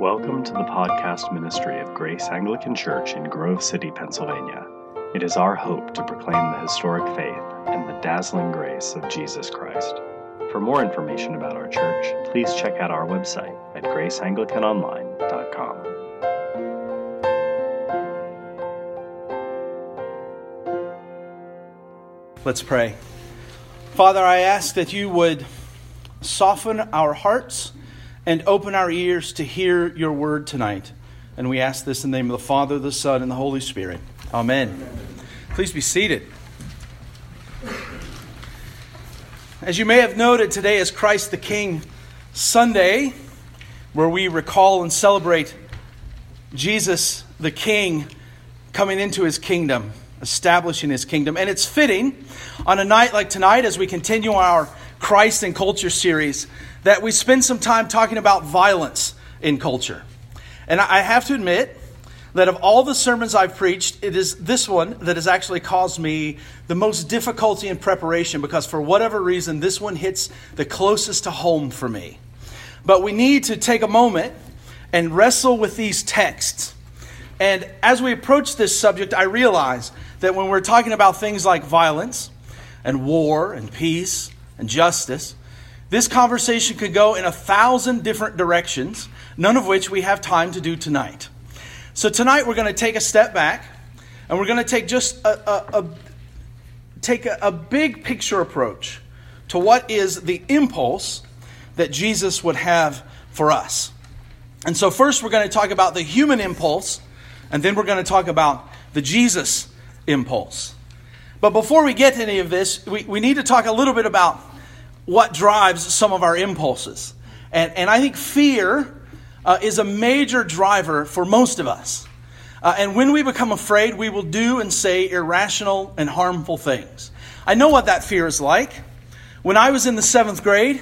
Welcome to the podcast ministry of Grace Anglican Church in Grove City, Pennsylvania. It is our hope to proclaim the historic faith and the dazzling grace of Jesus Christ. For more information about our church, please check out our website at graceanglicanonline.com. Let's pray. Father, I ask that you would soften our hearts and open our ears to hear your word tonight. And we ask this in the name of the Father, the Son, and the Holy Spirit. Amen. Please be seated. As you may have noted, today is Christ the King Sunday, where we recall and celebrate Jesus the King coming into his kingdom, establishing his kingdom. And it's fitting on a night like tonight, as we continue our Christ and Culture series, that we spend some time talking about violence in culture. And I have to admit that of all the sermons I've preached, it is this one that has actually caused me the most difficulty in preparation because, for whatever reason, this one hits the closest to home for me. But we need to take a moment and wrestle with these texts. And as we approach this subject, I realize that when we're talking about things like violence and war and peace and justice, this conversation could go in a thousand different directions, none of which we have time to do tonight. So tonight we're going to take a step back and we're going to take just a, a, a take a, a big picture approach to what is the impulse that Jesus would have for us. And so first we're going to talk about the human impulse and then we're going to talk about the Jesus impulse. But before we get to any of this, we, we need to talk a little bit about what drives some of our impulses. And, and I think fear uh, is a major driver for most of us. Uh, and when we become afraid, we will do and say irrational and harmful things. I know what that fear is like. When I was in the seventh grade,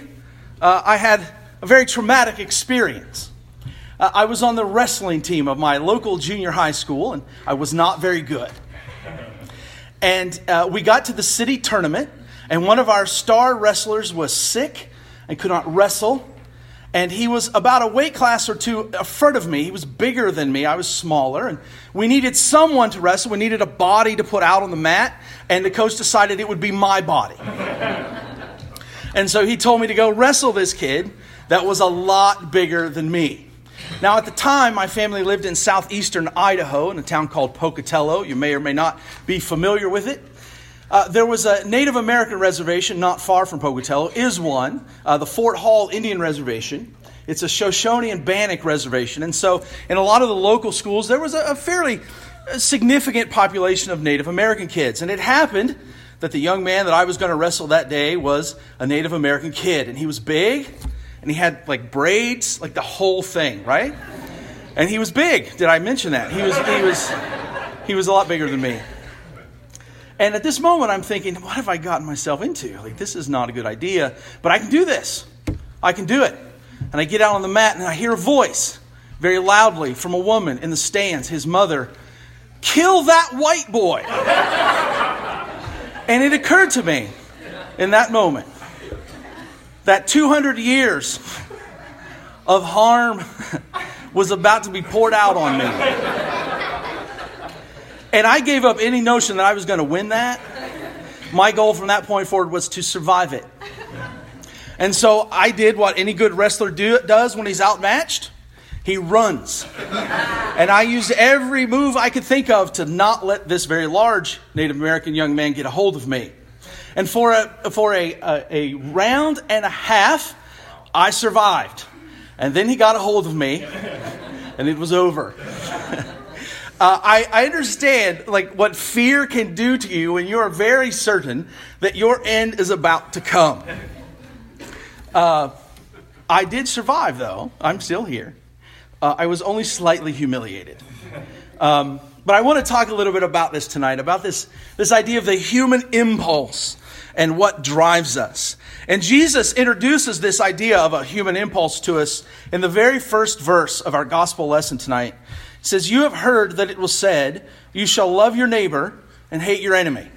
uh, I had a very traumatic experience. Uh, I was on the wrestling team of my local junior high school, and I was not very good. And uh, we got to the city tournament, and one of our star wrestlers was sick and could not wrestle. And he was about a weight class or two in front of me. He was bigger than me. I was smaller. And we needed someone to wrestle. We needed a body to put out on the mat. And the coach decided it would be my body. and so he told me to go wrestle this kid that was a lot bigger than me. Now, at the time, my family lived in southeastern Idaho in a town called Pocatello. You may or may not be familiar with it. Uh, there was a Native American reservation not far from Pocatello, is one, uh, the Fort Hall Indian Reservation. It's a Shoshone and Bannock reservation. And so, in a lot of the local schools, there was a, a fairly uh, significant population of Native American kids. And it happened that the young man that I was going to wrestle that day was a Native American kid. And he was big, and he had like braids, like the whole thing, right? And he was big. Did I mention that? He was, he was, he was a lot bigger than me. And at this moment, I'm thinking, what have I gotten myself into? Like, this is not a good idea, but I can do this. I can do it. And I get out on the mat and I hear a voice very loudly from a woman in the stands, his mother, kill that white boy. and it occurred to me in that moment that 200 years of harm was about to be poured out on me. And I gave up any notion that I was going to win that. My goal from that point forward was to survive it. And so I did what any good wrestler do, does when he's outmatched he runs. and I used every move I could think of to not let this very large Native American young man get a hold of me. And for a, for a, a, a round and a half, I survived. And then he got a hold of me, and it was over. Uh, I, I understand like what fear can do to you when you are very certain that your end is about to come. Uh, I did survive, though. I'm still here. Uh, I was only slightly humiliated. Um, but I want to talk a little bit about this tonight, about this, this idea of the human impulse and what drives us. And Jesus introduces this idea of a human impulse to us in the very first verse of our gospel lesson tonight says, You have heard that it was said, You shall love your neighbor and hate your enemy.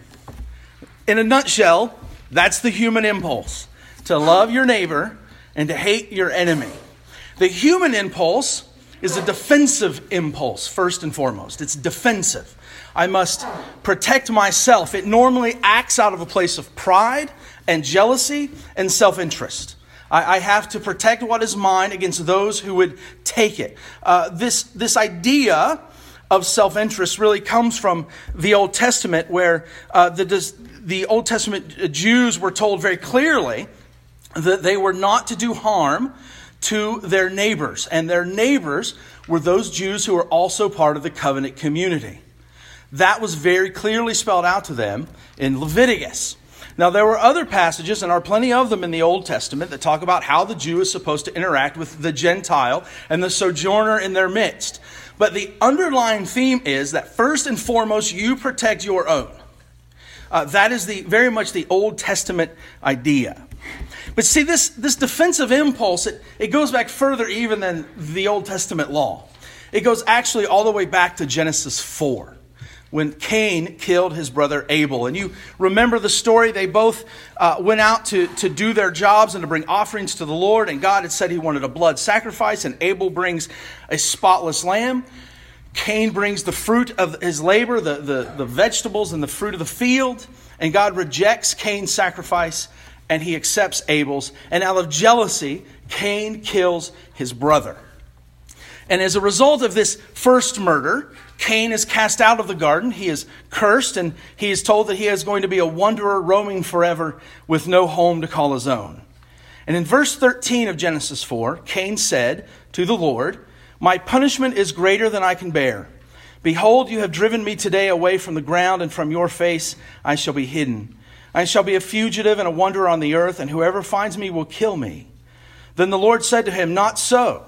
In a nutshell, that's the human impulse to love your neighbor and to hate your enemy. The human impulse is a defensive impulse, first and foremost. It's defensive. I must protect myself. It normally acts out of a place of pride and jealousy and self interest. I, have to protect what is mine against those who would take it. Uh, this, this idea of self interest really comes from the Old Testament, where uh, the, the Old Testament Jews were told very clearly that they were not to do harm to their neighbors. And their neighbors were those Jews who were also part of the covenant community. That was very clearly spelled out to them in Leviticus. Now, there were other passages, and are plenty of them in the Old Testament, that talk about how the Jew is supposed to interact with the Gentile and the sojourner in their midst. But the underlying theme is that first and foremost, you protect your own. Uh, that is the, very much the Old Testament idea. But see, this, this defensive impulse, it, it goes back further even than the Old Testament law. It goes actually all the way back to Genesis 4 when Cain killed his brother Abel. And you remember the story. They both uh, went out to, to do their jobs and to bring offerings to the Lord. And God had said he wanted a blood sacrifice, and Abel brings a spotless lamb. Cain brings the fruit of his labor, the, the, the vegetables and the fruit of the field. And God rejects Cain's sacrifice and he accepts Abel's. And out of jealousy, Cain kills his brother. And as a result of this first murder, Cain is cast out of the garden. He is cursed, and he is told that he is going to be a wanderer roaming forever with no home to call his own. And in verse 13 of Genesis 4, Cain said to the Lord, My punishment is greater than I can bear. Behold, you have driven me today away from the ground, and from your face I shall be hidden. I shall be a fugitive and a wanderer on the earth, and whoever finds me will kill me. Then the Lord said to him, Not so.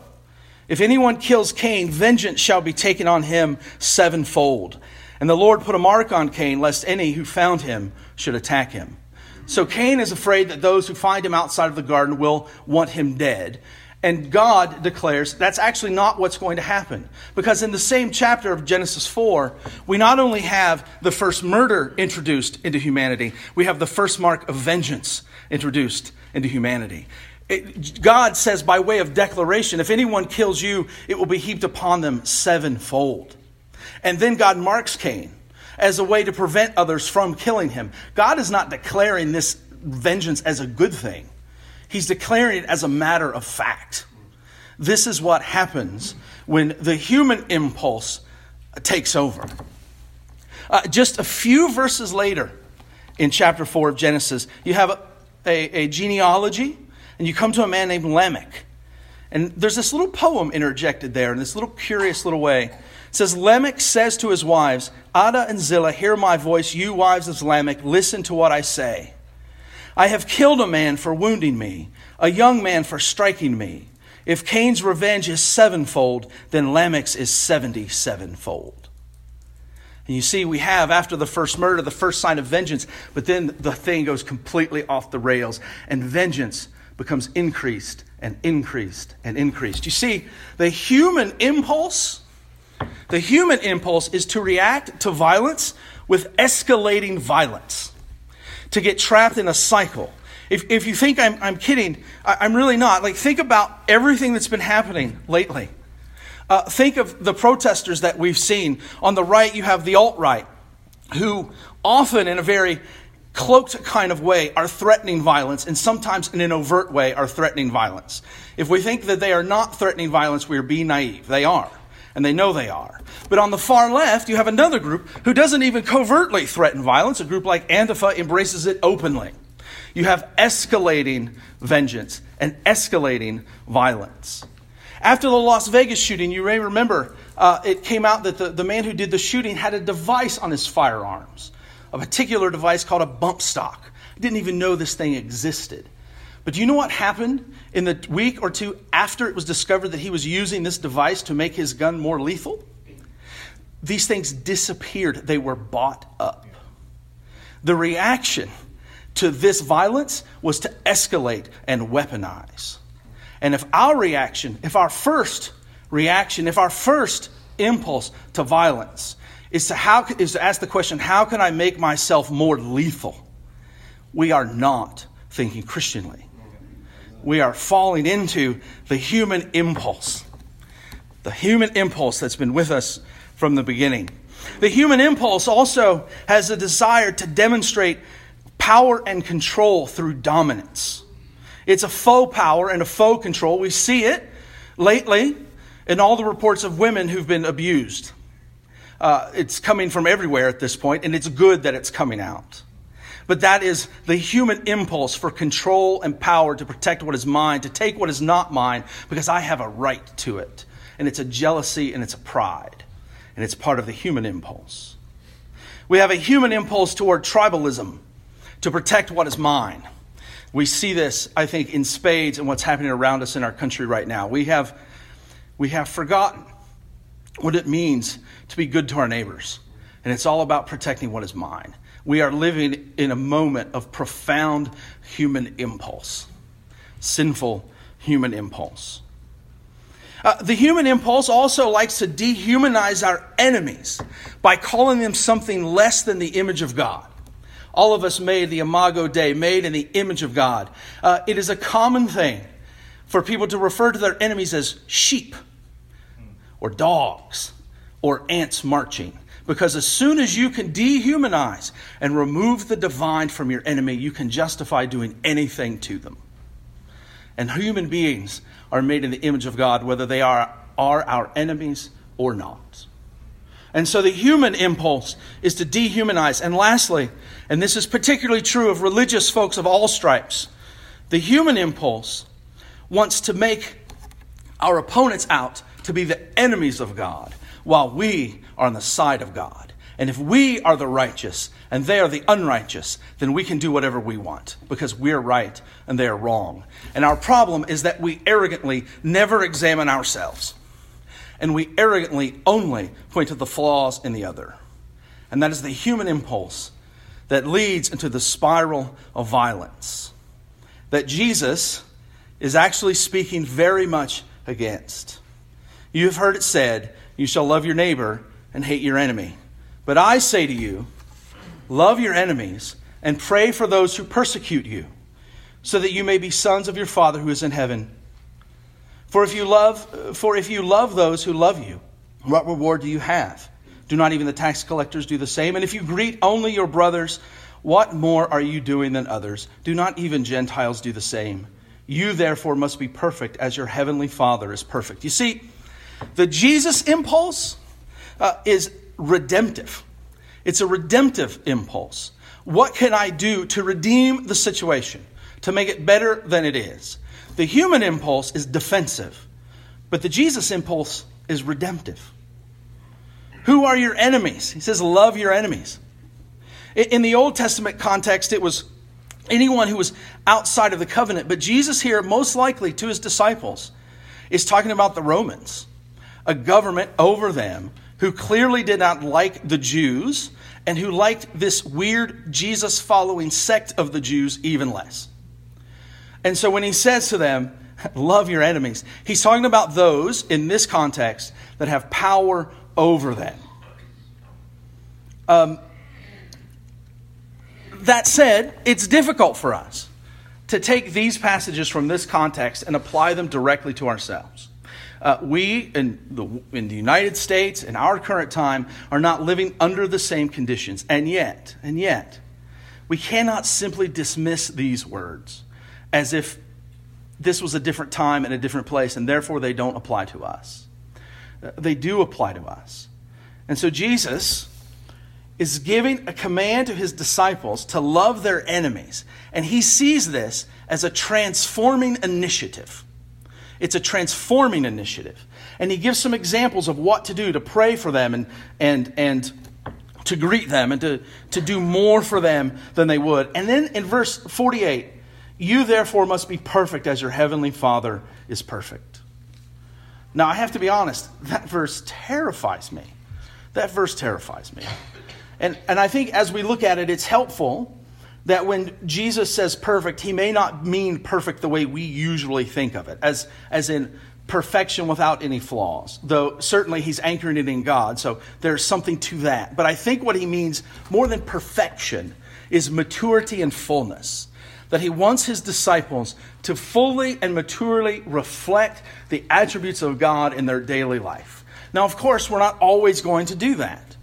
If anyone kills Cain, vengeance shall be taken on him sevenfold. And the Lord put a mark on Cain, lest any who found him should attack him. So Cain is afraid that those who find him outside of the garden will want him dead. And God declares that's actually not what's going to happen. Because in the same chapter of Genesis 4, we not only have the first murder introduced into humanity, we have the first mark of vengeance introduced into humanity. It, God says, by way of declaration, if anyone kills you, it will be heaped upon them sevenfold. And then God marks Cain as a way to prevent others from killing him. God is not declaring this vengeance as a good thing, He's declaring it as a matter of fact. This is what happens when the human impulse takes over. Uh, just a few verses later in chapter 4 of Genesis, you have a, a, a genealogy and you come to a man named Lamech. And there's this little poem interjected there in this little curious little way. It says, Lamech says to his wives, Adah and Zillah, hear my voice, you wives of Lamech, listen to what I say. I have killed a man for wounding me, a young man for striking me. If Cain's revenge is sevenfold, then Lamech's is seventy sevenfold. And you see, we have, after the first murder, the first sign of vengeance, but then the thing goes completely off the rails, and vengeance becomes increased and increased and increased. You see, the human impulse, the human impulse is to react to violence with escalating violence, to get trapped in a cycle. If, if you think I'm, I'm kidding, I, am really not. Like, think about everything that's been happening lately. Uh, think of the protesters that we've seen. On the right, you have the alt right, who often, in a very cloaked kind of way are threatening violence, and sometimes in an overt way are threatening violence. If we think that they are not threatening violence, we are being naive. They are, and they know they are. But on the far left, you have another group who doesn't even covertly threaten violence. A group like Antifa embraces it openly. You have escalating vengeance and escalating violence. After the Las Vegas shooting, you may remember uh, it came out that the, the man who did the shooting had a device on his firearms a particular device called a bump stock. I didn't even know this thing existed. But do you know what happened in the week or two after it was discovered that he was using this device to make his gun more lethal? These things disappeared, they were bought up. The reaction to this violence was to escalate and weaponize. And if our reaction, if our first reaction, if our first impulse to violence is to, how, is to ask the question how can I make myself more lethal? We are not thinking Christianly. We are falling into the human impulse. The human impulse that's been with us from the beginning. The human impulse also has a desire to demonstrate power and control through dominance. It's a faux power and a faux control. We see it lately in all the reports of women who've been abused. Uh, it's coming from everywhere at this point, and it's good that it's coming out. But that is the human impulse for control and power to protect what is mine, to take what is not mine, because I have a right to it. And it's a jealousy and it's a pride. And it's part of the human impulse. We have a human impulse toward tribalism, to protect what is mine. We see this, I think, in spades in what's happening around us in our country right now. We have, we have forgotten what it means to be good to our neighbors. And it's all about protecting what is mine. We are living in a moment of profound human impulse, sinful human impulse. Uh, the human impulse also likes to dehumanize our enemies by calling them something less than the image of God. All of us made the Imago Dei, made in the image of God. Uh, it is a common thing for people to refer to their enemies as sheep or dogs or ants marching. Because as soon as you can dehumanize and remove the divine from your enemy, you can justify doing anything to them. And human beings are made in the image of God, whether they are, are our enemies or not. And so the human impulse is to dehumanize. And lastly, and this is particularly true of religious folks of all stripes, the human impulse wants to make our opponents out to be the enemies of God, while we are on the side of God. And if we are the righteous and they are the unrighteous, then we can do whatever we want because we're right and they are wrong. And our problem is that we arrogantly never examine ourselves. And we arrogantly only point to the flaws in the other. And that is the human impulse that leads into the spiral of violence that Jesus is actually speaking very much against. You have heard it said, You shall love your neighbor and hate your enemy. But I say to you, love your enemies and pray for those who persecute you, so that you may be sons of your Father who is in heaven. For if you love, for if you love those who love you, what reward do you have? Do not even the tax collectors do the same? And if you greet only your brothers, what more are you doing than others? Do not even Gentiles do the same? You therefore must be perfect as your heavenly Father is perfect. You see, the Jesus impulse uh, is redemptive. It's a redemptive impulse. What can I do to redeem the situation, to make it better than it is? The human impulse is defensive, but the Jesus impulse is redemptive. Who are your enemies? He says, Love your enemies. In the Old Testament context, it was anyone who was outside of the covenant, but Jesus here, most likely to his disciples, is talking about the Romans a government over them who clearly did not like the Jews and who liked this weird Jesus following sect of the Jews even less. And so when he says to them, love your enemies, he's talking about those in this context that have power over them. Um, that said, it's difficult for us to take these passages from this context and apply them directly to ourselves. Uh, we in the, in the United States, in our current time, are not living under the same conditions. And yet, and yet, we cannot simply dismiss these words as if this was a different time and a different place, and therefore they don't apply to us. Uh, they do apply to us. And so Jesus is giving a command to his disciples to love their enemies. And he sees this as a transforming initiative. It's a transforming initiative. And he gives some examples of what to do to pray for them and, and, and to greet them and to, to do more for them than they would. And then in verse 48, you therefore must be perfect as your heavenly Father is perfect. Now, I have to be honest, that verse terrifies me. That verse terrifies me. And, and I think as we look at it, it's helpful that when Jesus says perfect, he may not mean perfect the way we usually think of it, as, as in perfection without any flaws, though certainly he's anchoring it in God, so there's something to that. But I think what he means more than perfection is maturity and fullness. that he wants his disciples to fully and maturely reflect the attributes of God in their daily life. Now, of course, we're not always going to do that.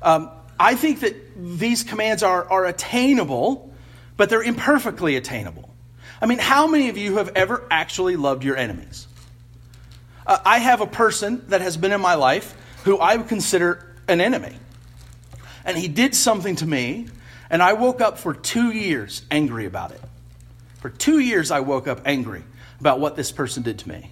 Um, I think that these commands are, are attainable, but they're imperfectly attainable. I mean, how many of you have ever actually loved your enemies? Uh, I have a person that has been in my life who I would consider an enemy. And he did something to me, and I woke up for two years angry about it. For two years, I woke up angry about what this person did to me.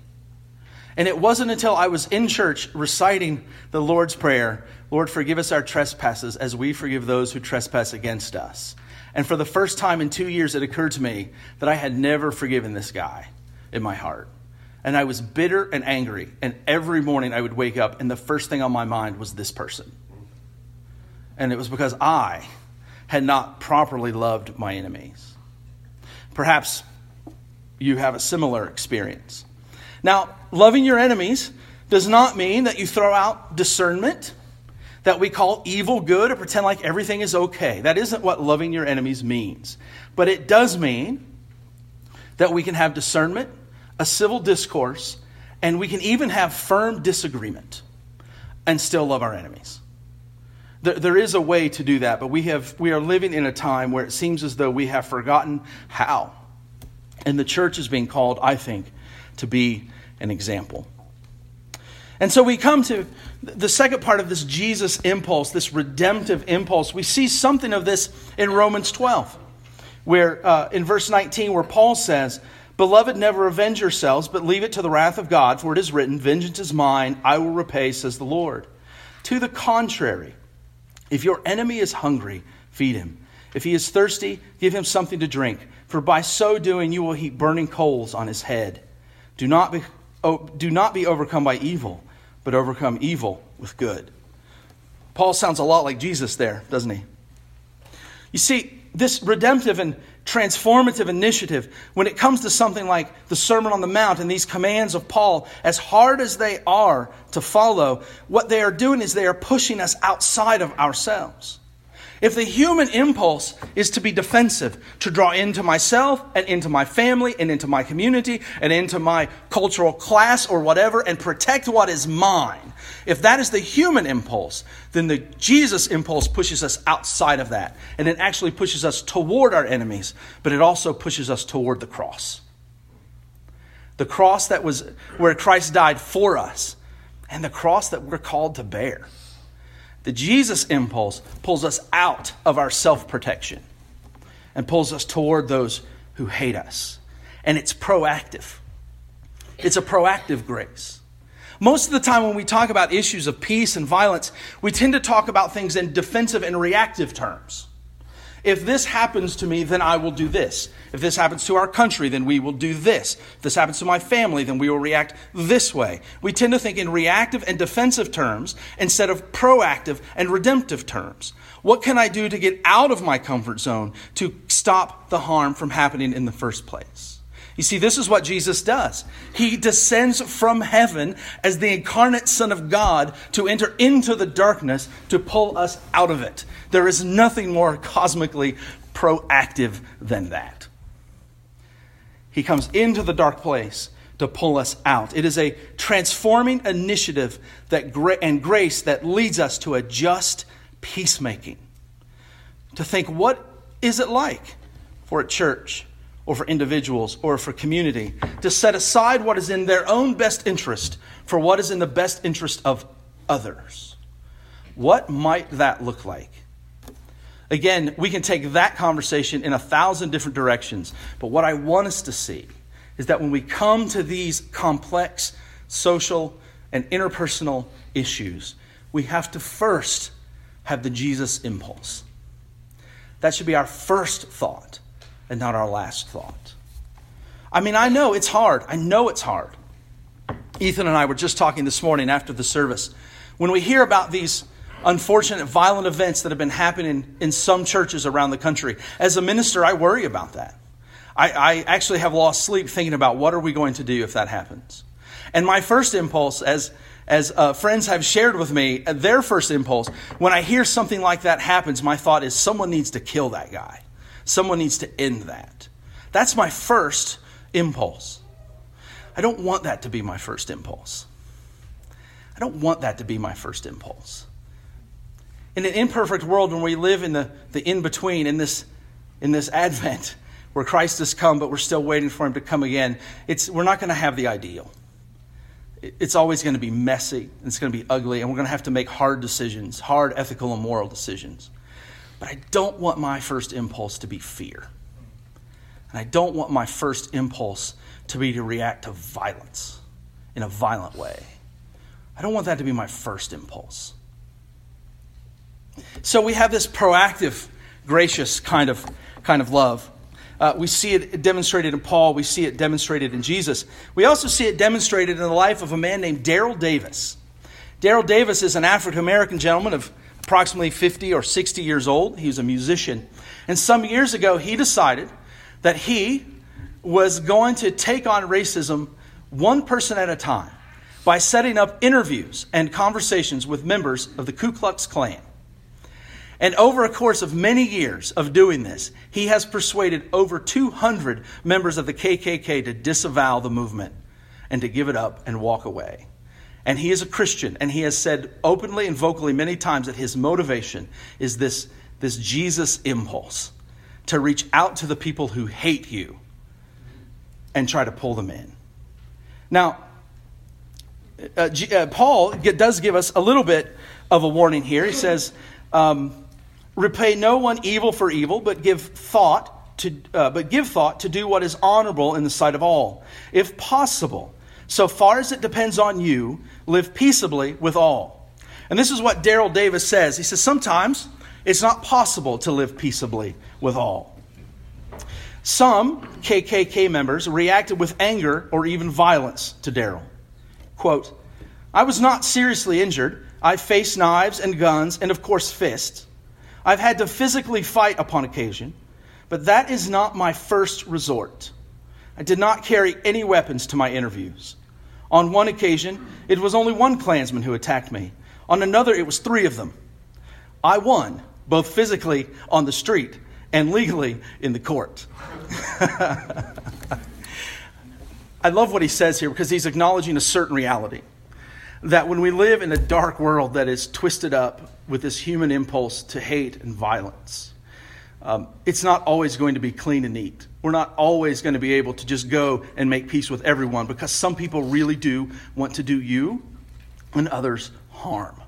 And it wasn't until I was in church reciting the Lord's Prayer Lord, forgive us our trespasses as we forgive those who trespass against us. And for the first time in two years, it occurred to me that I had never forgiven this guy in my heart. And I was bitter and angry. And every morning I would wake up, and the first thing on my mind was this person. And it was because I had not properly loved my enemies. Perhaps you have a similar experience. Now, loving your enemies does not mean that you throw out discernment, that we call evil good, or pretend like everything is okay. That isn't what loving your enemies means. But it does mean that we can have discernment, a civil discourse, and we can even have firm disagreement and still love our enemies. There, there is a way to do that, but we, have, we are living in a time where it seems as though we have forgotten how. And the church is being called, I think, to be an example. And so we come to the second part of this Jesus impulse, this redemptive impulse. We see something of this in Romans 12, where uh, in verse 19, where Paul says, Beloved, never avenge yourselves, but leave it to the wrath of God, for it is written, Vengeance is mine, I will repay, says the Lord. To the contrary, if your enemy is hungry, feed him. If he is thirsty, give him something to drink, for by so doing you will heap burning coals on his head. Do not be, oh, do not be overcome by evil, but overcome evil with good. Paul sounds a lot like Jesus there, doesn't he? You see, this redemptive and transformative initiative, when it comes to something like the Sermon on the Mount and these commands of Paul, as hard as they are to follow, what they are doing is they are pushing us outside of ourselves. If the human impulse is to be defensive, to draw into myself and into my family and into my community and into my cultural class or whatever and protect what is mine, if that is the human impulse, then the Jesus impulse pushes us outside of that. And it actually pushes us toward our enemies, but it also pushes us toward the cross. The cross that was where Christ died for us, and the cross that we're called to bear. The Jesus impulse pulls us out of our self protection and pulls us toward those who hate us. And it's proactive, it's a proactive grace. Most of the time, when we talk about issues of peace and violence, we tend to talk about things in defensive and reactive terms. If this happens to me, then I will do this. If this happens to our country, then we will do this. If this happens to my family, then we will react this way. We tend to think in reactive and defensive terms instead of proactive and redemptive terms. What can I do to get out of my comfort zone to stop the harm from happening in the first place? You see, this is what Jesus does. He descends from heaven as the incarnate Son of God to enter into the darkness to pull us out of it. There is nothing more cosmically proactive than that. He comes into the dark place to pull us out. It is a transforming initiative that gra- and grace that leads us to a just peacemaking. To think, what is it like for a church or for individuals or for community to set aside what is in their own best interest for what is in the best interest of others. What might that look like? Again, we can take that conversation in a thousand different directions, but what I want us to see is that when we come to these complex social and interpersonal issues, we have to first have the Jesus impulse. That should be our first thought and not our last thought. I mean, I know it's hard. I know it's hard. Ethan and I were just talking this morning after the service. When we hear about these unfortunate violent events that have been happening in some churches around the country, as a minister, I worry about that. I, I actually have lost sleep thinking about what are we going to do if that happens. And my first impulse, as as uh, friends have shared with me, their first impulse, when I hear something like that happens, my thought is someone needs to kill that guy. Someone needs to end that. That's my first impulse. I don't want that to be my first impulse. I don't want that to be my first impulse. In an imperfect world, when we live in the, the in between, in this, in this Advent, where Christ has come, but we're still waiting for him to come again, it's, we're not going to have the ideal. It's always going to be messy, and it's going to be ugly, and we're going to have to make hard decisions, hard ethical and moral decisions. But I don't want my first impulse to be fear. And I don't want my first impulse to be to react to violence in a violent way. I don't want that to be my first impulse. So we have this proactive, gracious kind of, kind of love. Uh, we see it demonstrated in Paul. We see it demonstrated in Jesus. We also see it demonstrated in the life of a man named Daryl Davis. Daryl Davis is an African American gentleman of approximately 50 or 60 years old. He was a musician. And some years ago, he decided that he was going to take on racism one person at a time by setting up interviews and conversations with members of the Ku Klux Klan. And over a course of many years of doing this, he has persuaded over 200 members of the KKK to disavow the movement and to give it up and walk away. And he is a Christian, and he has said openly and vocally many times that his motivation is this, this Jesus impulse to reach out to the people who hate you and try to pull them in. Now, uh, G, uh, Paul does give us a little bit of a warning here. He says, um, Repay no one evil for evil, but give thought to, uh, but give thought to do what is honorable in the sight of all. If possible, so far as it depends on you, live peaceably with all. And this is what Daryl Davis says. He says, Sometimes it's not possible to live peaceably with all. Some KKK members reacted with anger or even violence to Daryl. Quote, I was not seriously injured. I faced knives and guns and, of course, fists. I've had to physically fight upon occasion, but that is not my first resort. I did not carry any weapons to my interviews. On one occasion, it was only one Klansman who attacked me. On another, it was three of them. I won, both physically on the street and legally in the court. I love what he says here because he's acknowledging a certain reality that when we live in a dark world that is twisted up with this human impulse to hate and violence, um, it's not always going to be clean and neat. We're not always going to be able to just go and make peace with everyone because some people really do want to do you and others harm.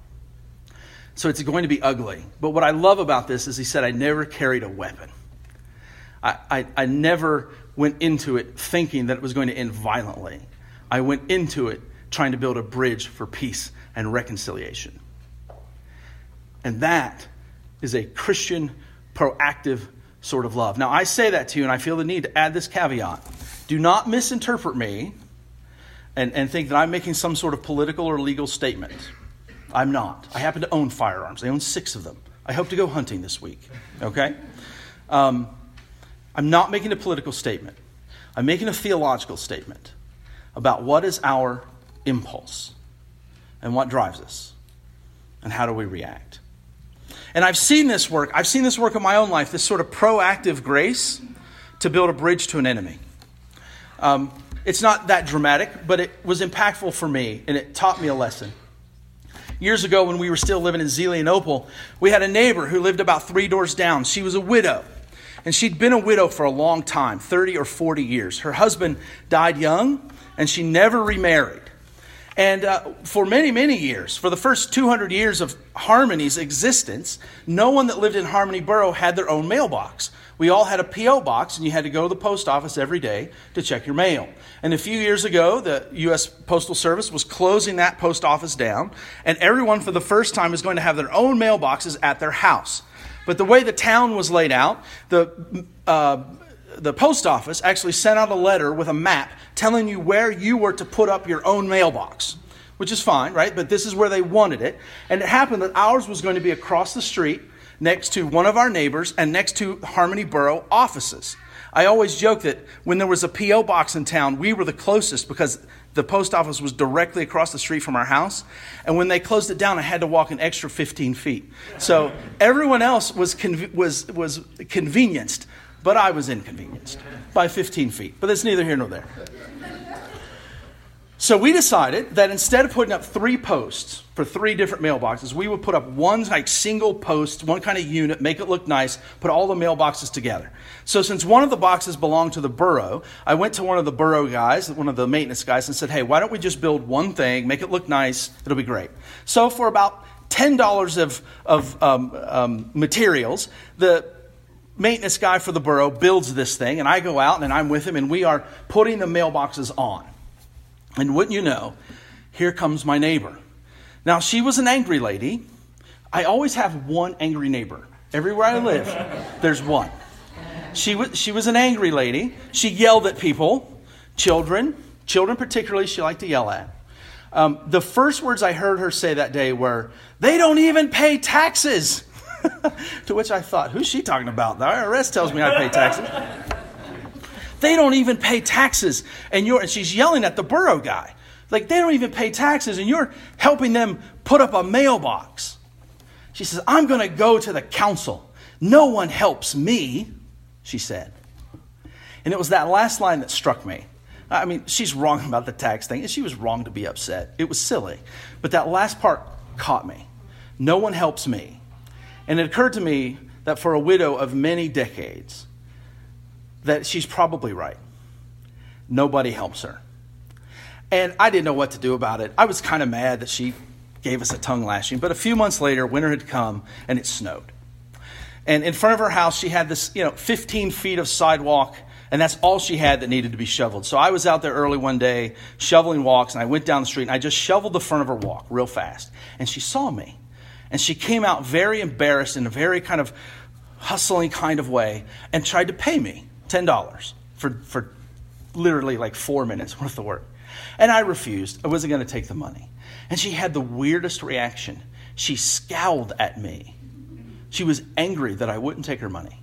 So it's going to be ugly. But what I love about this is he said, I never carried a weapon. I, I, I never went into it thinking that it was going to end violently. I went into it trying to build a bridge for peace and reconciliation. And that is a Christian proactive sort of love. Now, I say that to you, and I feel the need to add this caveat. Do not misinterpret me and, and think that I'm making some sort of political or legal statement. I'm not. I happen to own firearms, I own six of them. I hope to go hunting this week, okay? Um, I'm not making a political statement. I'm making a theological statement about what is our impulse and what drives us and how do we react. And I've seen this work. I've seen this work in my own life, this sort of proactive grace to build a bridge to an enemy. Um, it's not that dramatic, but it was impactful for me and it taught me a lesson. Years ago, when we were still living in Zelienople, we had a neighbor who lived about three doors down. She was a widow, and she'd been a widow for a long time 30 or 40 years. Her husband died young, and she never remarried. And uh, for many, many years, for the first 200 years of Harmony's existence, no one that lived in Harmony Borough had their own mailbox. We all had a P.O. box, and you had to go to the post office every day to check your mail. And a few years ago, the U.S. Postal Service was closing that post office down, and everyone for the first time is going to have their own mailboxes at their house. But the way the town was laid out, the uh, the post office actually sent out a letter with a map telling you where you were to put up your own mailbox, which is fine, right? But this is where they wanted it. And it happened that ours was going to be across the street next to one of our neighbors and next to Harmony Borough offices. I always joke that when there was a P.O. box in town, we were the closest because the post office was directly across the street from our house. And when they closed it down, I had to walk an extra 15 feet. So everyone else was, was, was convenienced but I was inconvenienced by 15 feet. But that's neither here nor there. So we decided that instead of putting up three posts for three different mailboxes, we would put up one like single post, one kind of unit, make it look nice, put all the mailboxes together. So since one of the boxes belonged to the borough, I went to one of the borough guys, one of the maintenance guys, and said, "Hey, why don't we just build one thing, make it look nice? It'll be great." So for about ten dollars of of um, um, materials, the maintenance guy for the borough builds this thing, and I go out and I'm with him, and we are putting the mailboxes on. And wouldn't you know, here comes my neighbor. Now, she was an angry lady. I always have one angry neighbor. Everywhere I live, there's one. She was, she was an angry lady. She yelled at people, children, children particularly, she liked to yell at. Um, the first words I heard her say that day were, They don't even pay taxes. to which I thought, Who's she talking about? The IRS tells me I pay taxes. They don't even pay taxes. And you're and she's yelling at the borough guy. Like they don't even pay taxes and you're helping them put up a mailbox. She says, "I'm going to go to the council. No one helps me," she said. And it was that last line that struck me. I mean, she's wrong about the tax thing, and she was wrong to be upset. It was silly. But that last part caught me. No one helps me. And it occurred to me that for a widow of many decades, that she's probably right. Nobody helps her. And I didn't know what to do about it. I was kind of mad that she gave us a tongue lashing. But a few months later, winter had come and it snowed. And in front of her house, she had this, you know, 15 feet of sidewalk, and that's all she had that needed to be shoveled. So I was out there early one day shoveling walks, and I went down the street and I just shoveled the front of her walk real fast. And she saw me. And she came out very embarrassed in a very kind of hustling kind of way and tried to pay me. $10 for, for literally like four minutes worth of work. And I refused. I wasn't going to take the money. And she had the weirdest reaction. She scowled at me. She was angry that I wouldn't take her money.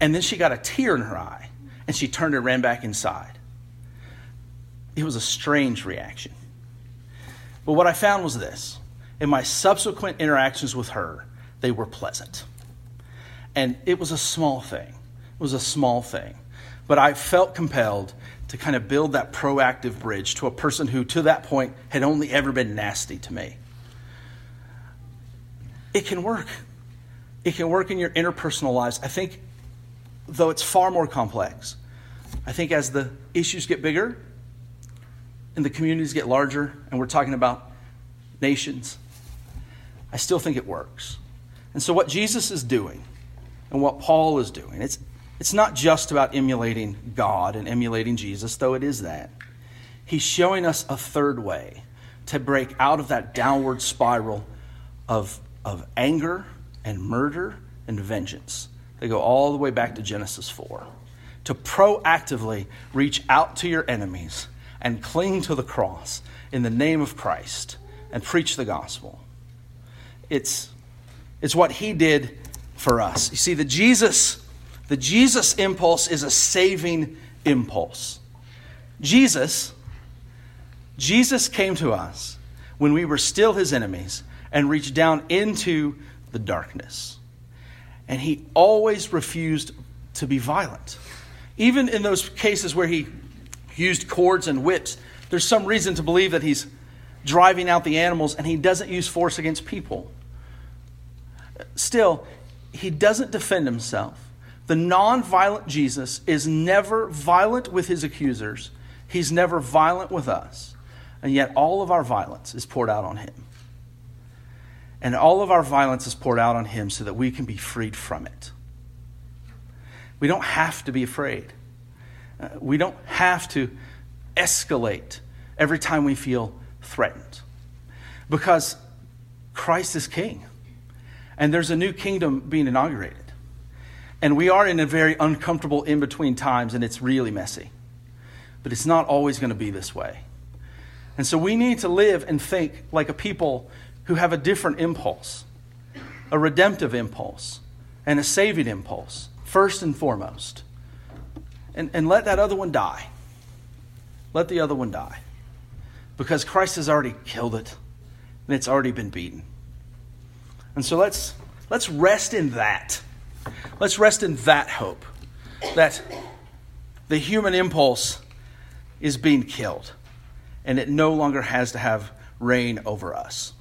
And then she got a tear in her eye and she turned and ran back inside. It was a strange reaction. But what I found was this in my subsequent interactions with her, they were pleasant. And it was a small thing It was a small thing. But I felt compelled to kind of build that proactive bridge to a person who, to that point, had only ever been nasty to me. It can work. It can work in your interpersonal lives. I think, though it's far more complex, I think as the issues get bigger and the communities get larger, and we're talking about nations, I still think it works. And so, what Jesus is doing and what Paul is doing, it's it's not just about emulating God and emulating Jesus, though it is that. He's showing us a third way to break out of that downward spiral of, of anger and murder and vengeance. They go all the way back to Genesis 4. To proactively reach out to your enemies and cling to the cross in the name of Christ and preach the gospel. It's, it's what he did for us. You see, the Jesus the Jesus impulse is a saving impulse. Jesus, Jesus came to us when we were still his enemies and reached down into the darkness. And he always refused to be violent. Even in those cases where he used cords and whips, there's some reason to believe that he's driving out the animals and he doesn't use force against people. Still, he doesn't defend himself. The non-violent Jesus is never violent with his accusers. He's never violent with us. And yet all of our violence is poured out on him. And all of our violence is poured out on him so that we can be freed from it. We don't have to be afraid. Uh, we don't have to escalate every time we feel threatened. Because Christ is king. And there's a new kingdom being inaugurated. And we are in a very uncomfortable in between times, and it's really messy. But it's not always going to be this way. And so we need to live and think like a people who have a different impulse, a redemptive impulse, and a saving impulse, first and foremost. And, and let that other one die. Let the other one die. Because Christ has already killed it, and it's already been beaten. And so let's, let's rest in that. Let's rest in that hope. that the human impulse is being killed and it no longer has to have reign over us.